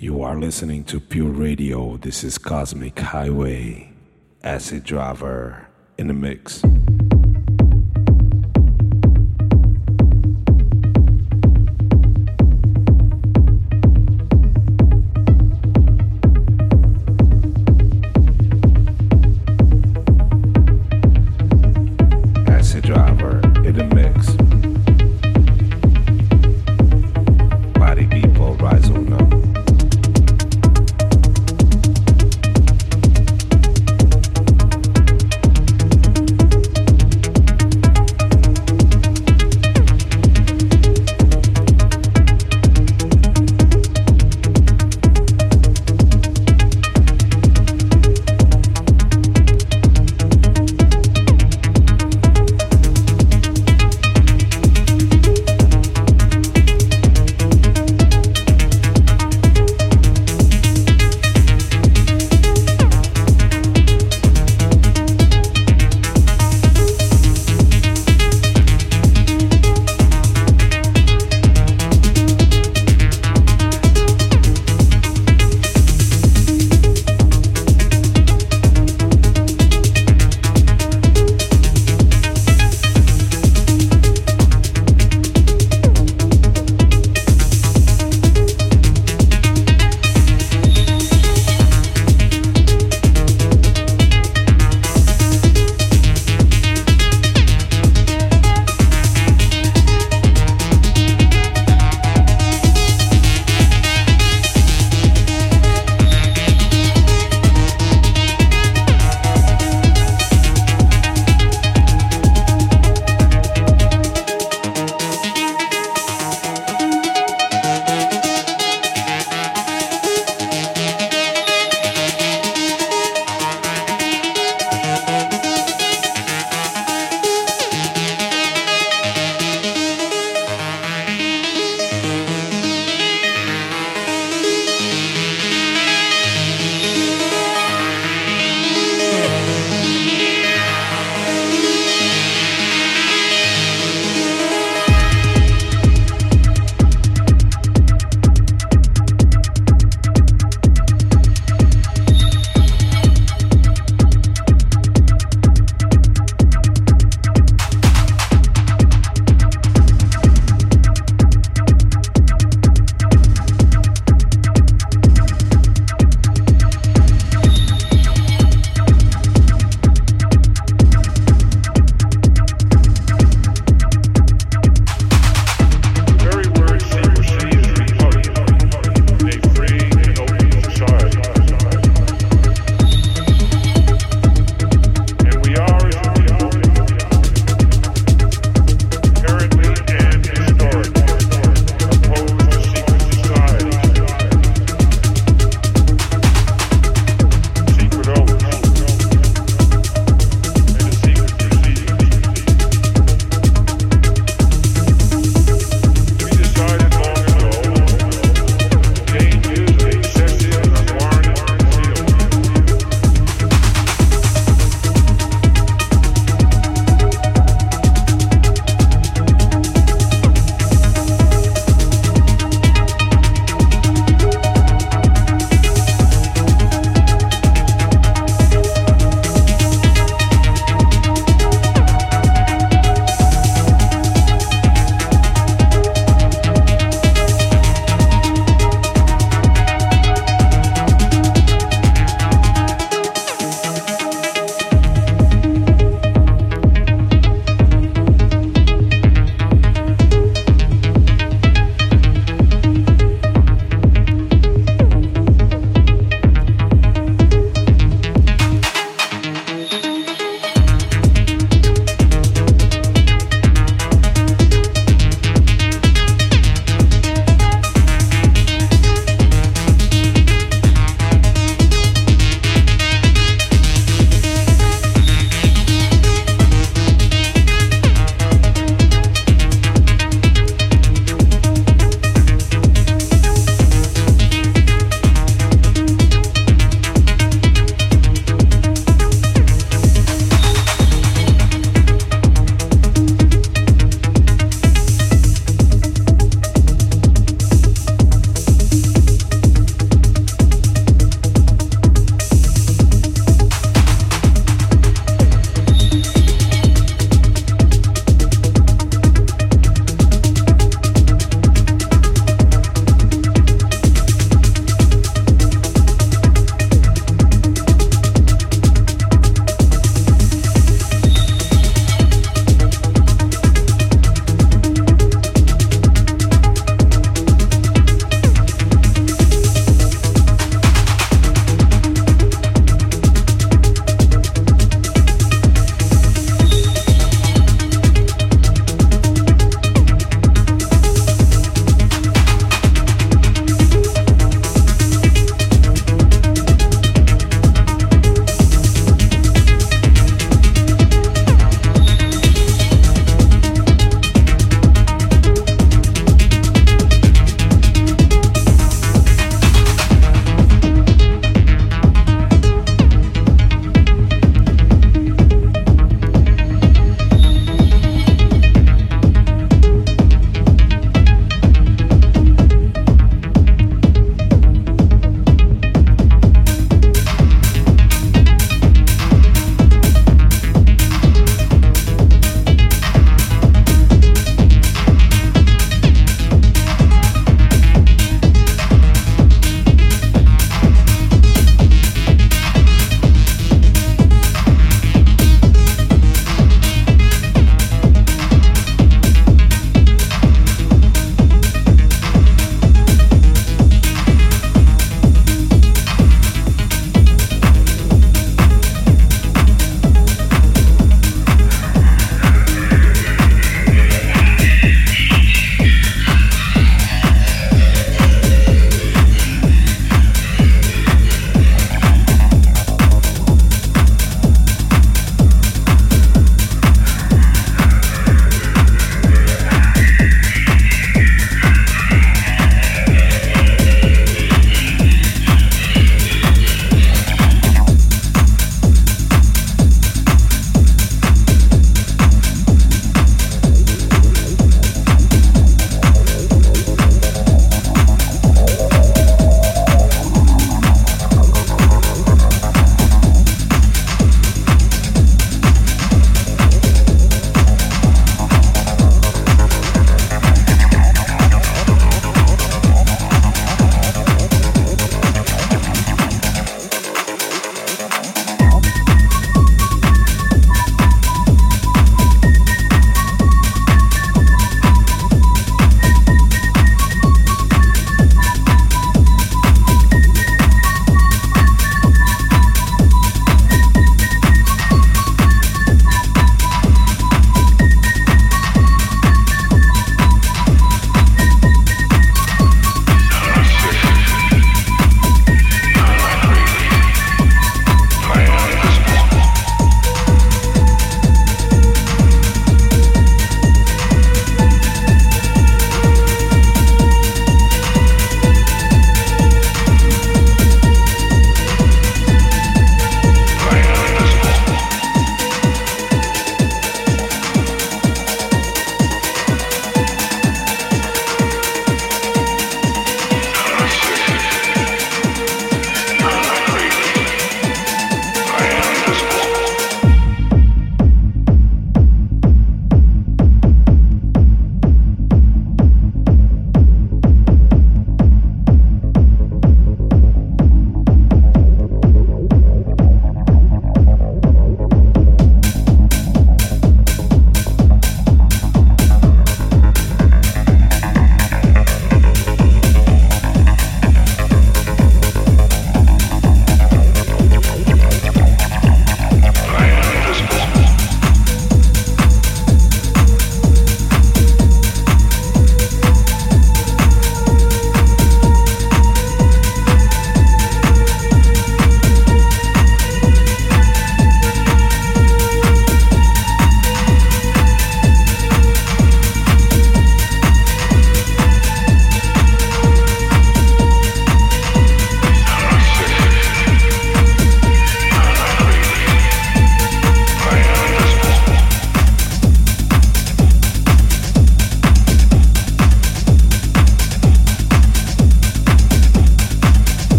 You are listening to Pure Radio. This is Cosmic Highway. Acid Driver in the mix.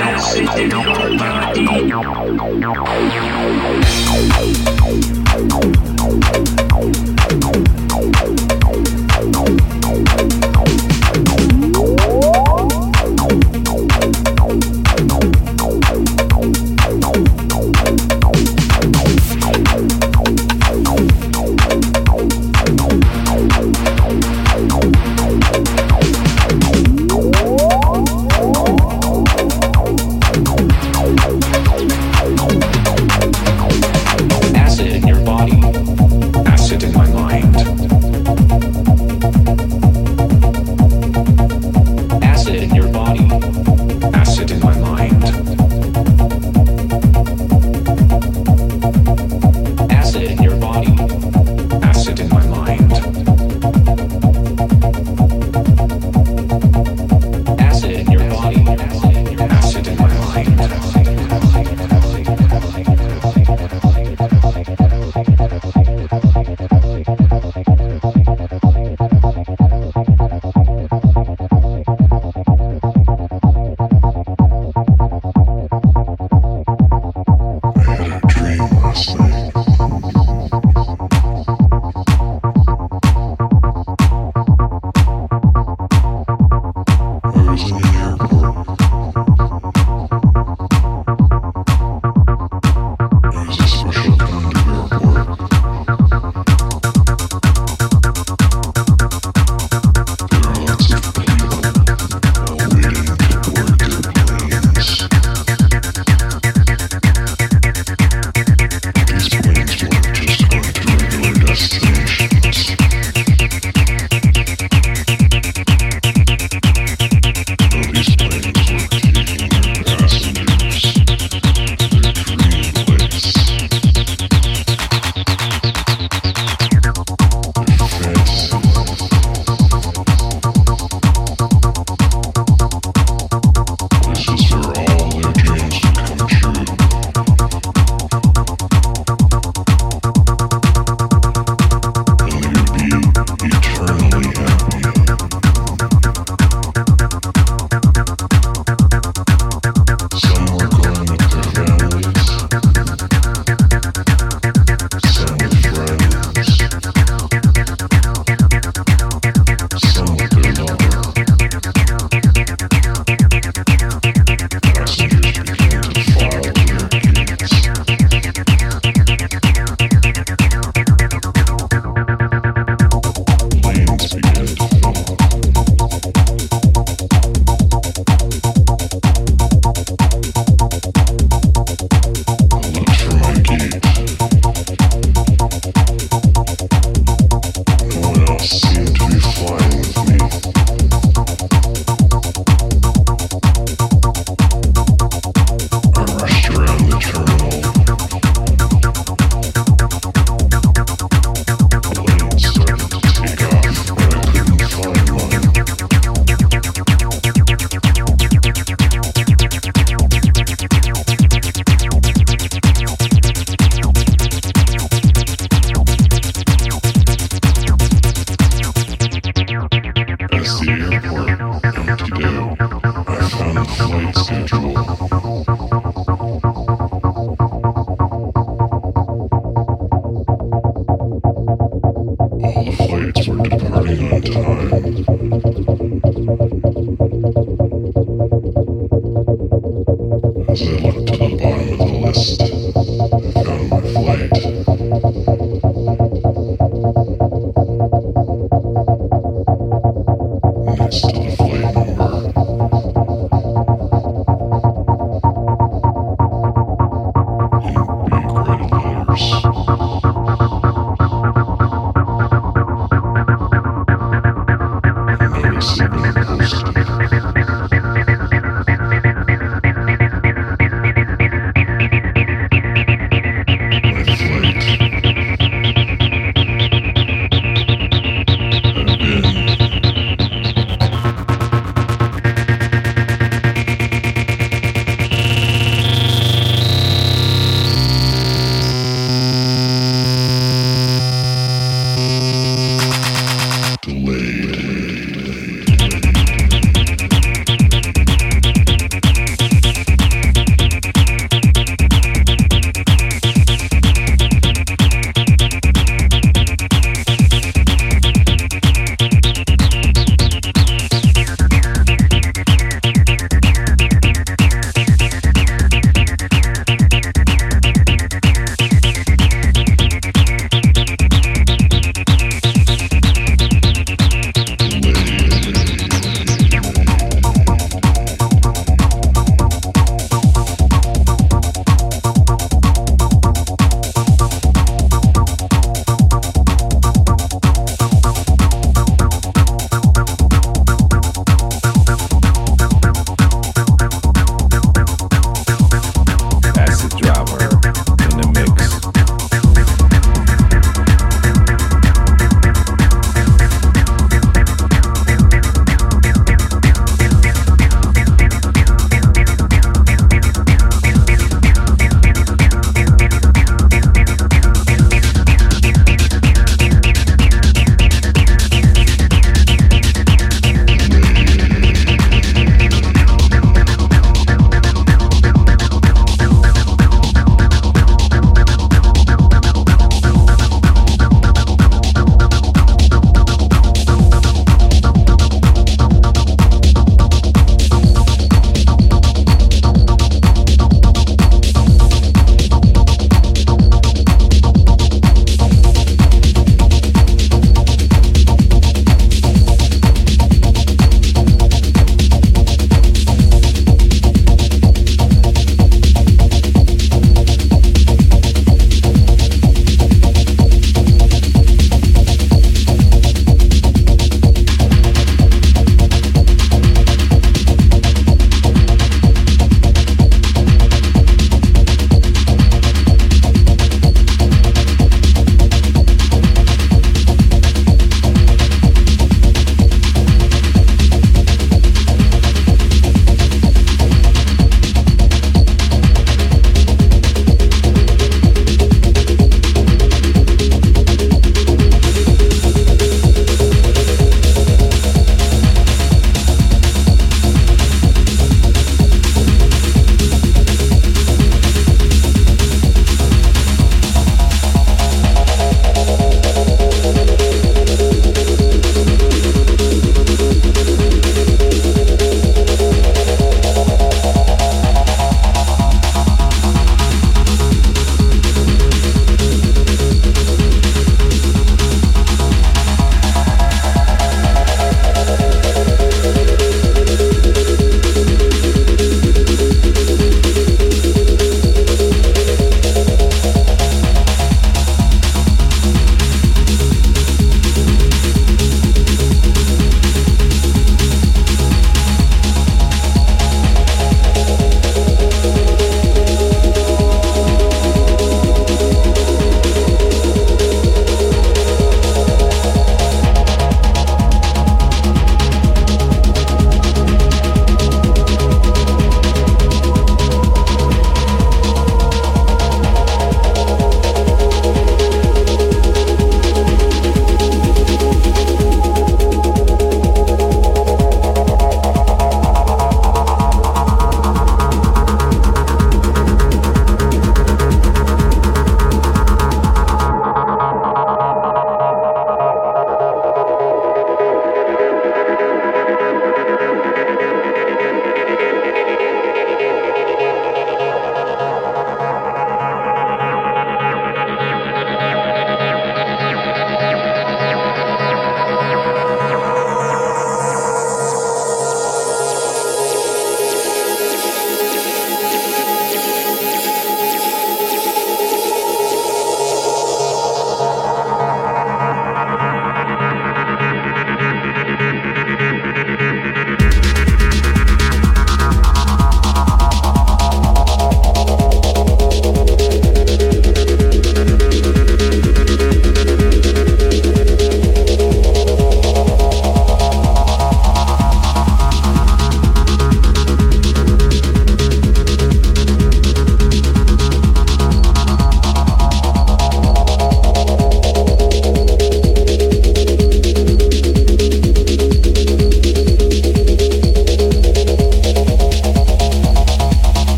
Acid in the airport empty day. I found the flight schedule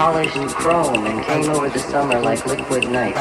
polished chrome and came over the summer like liquid night.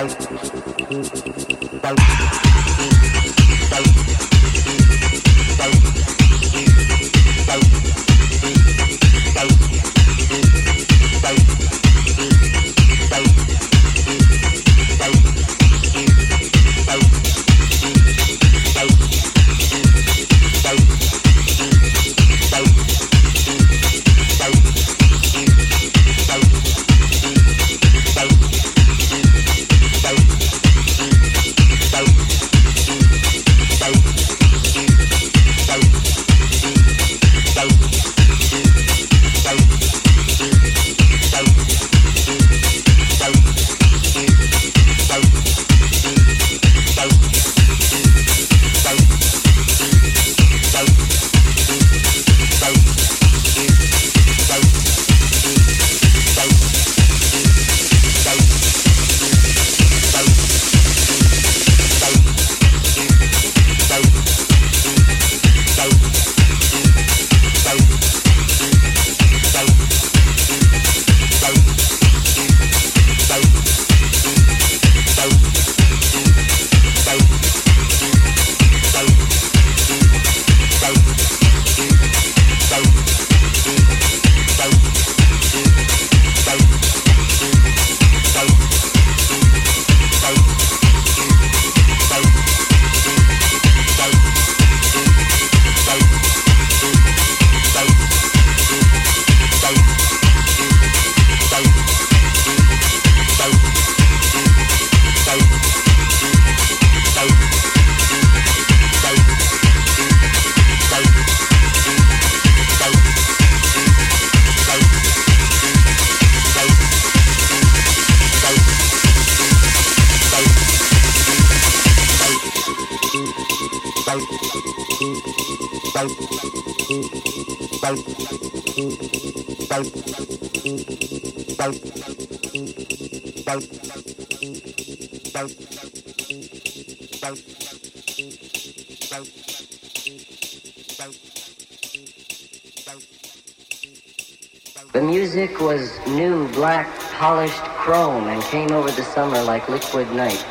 like liquid night.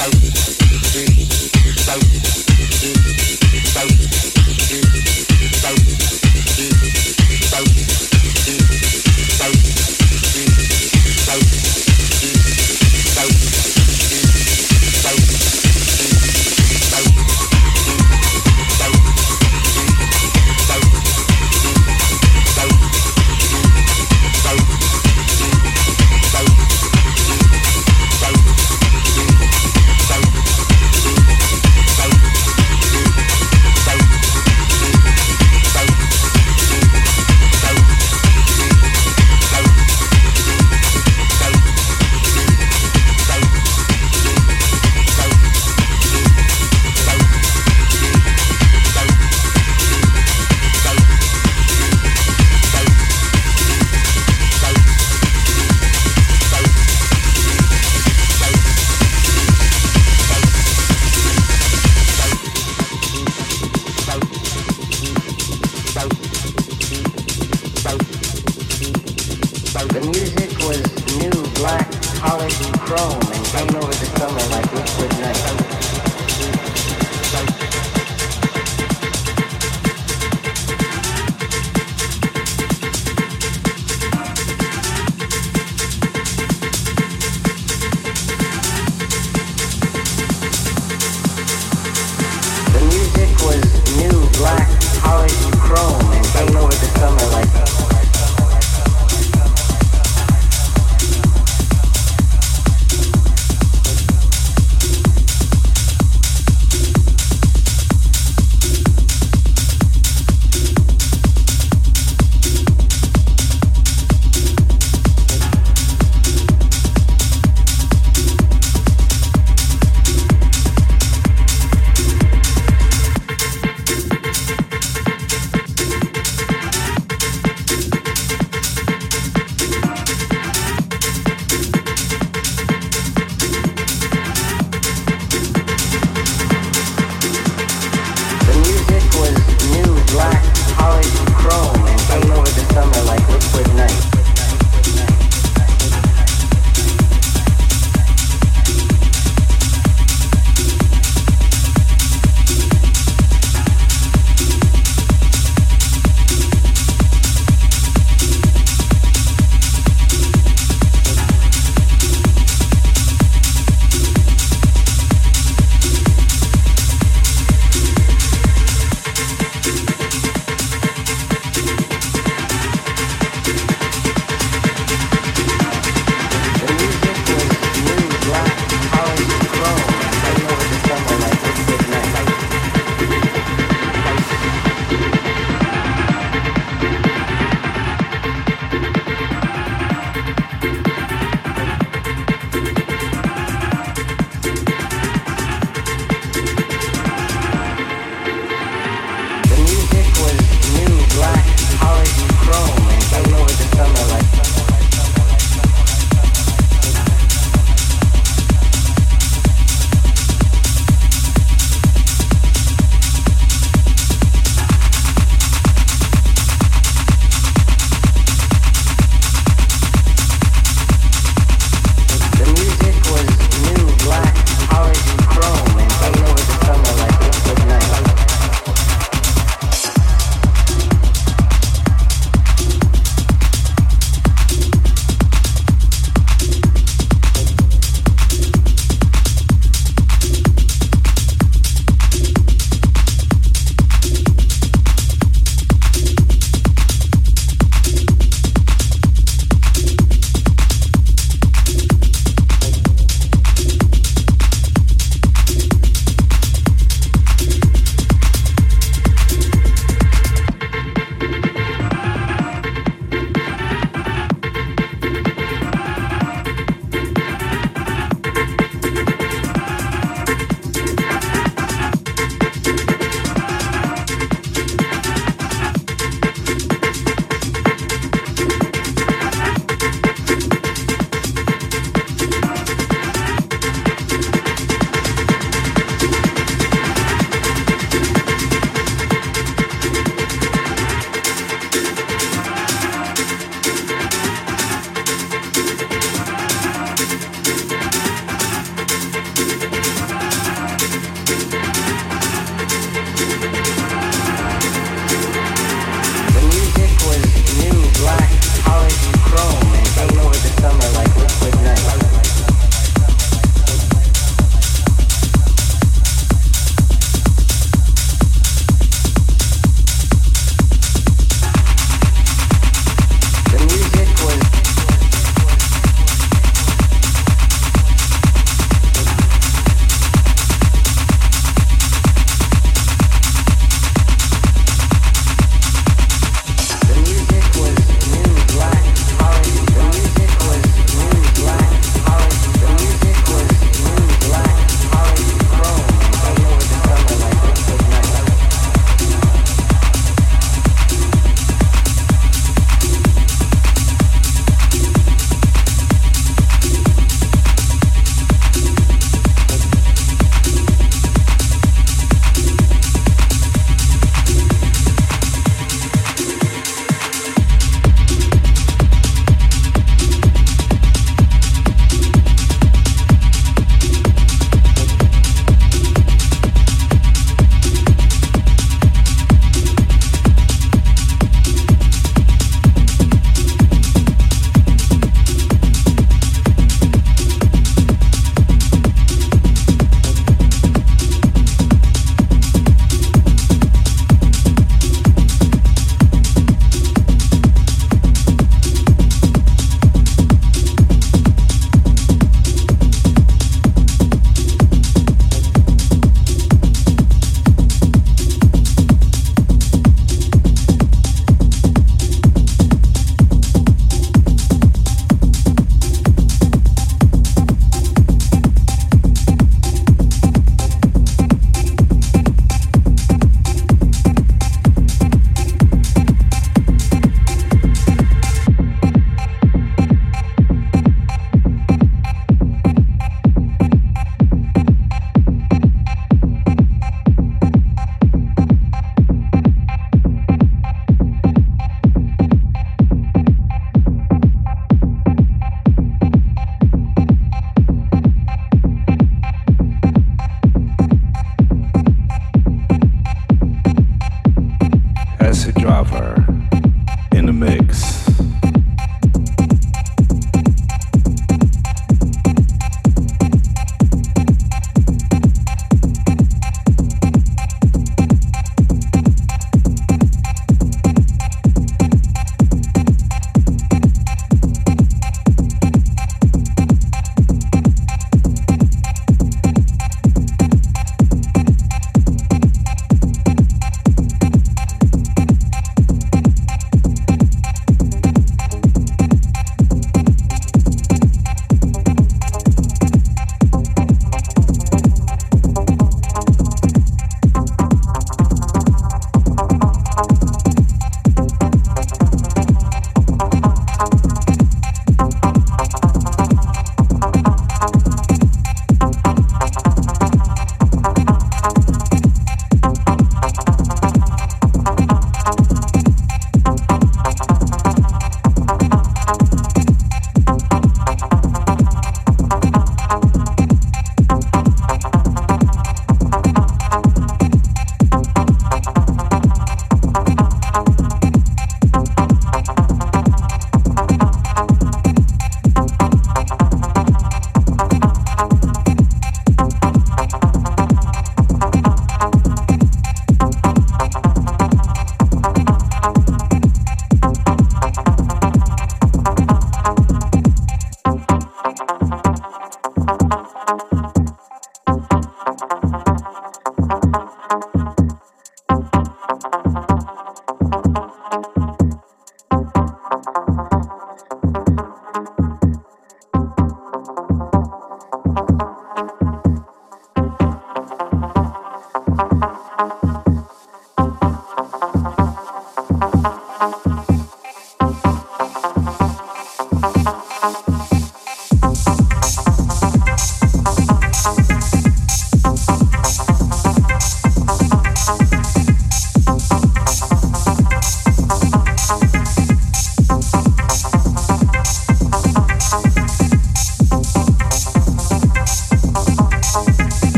Thank you.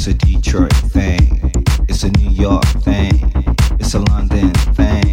It's a Detroit thing. It's a New York thing. It's a London thing.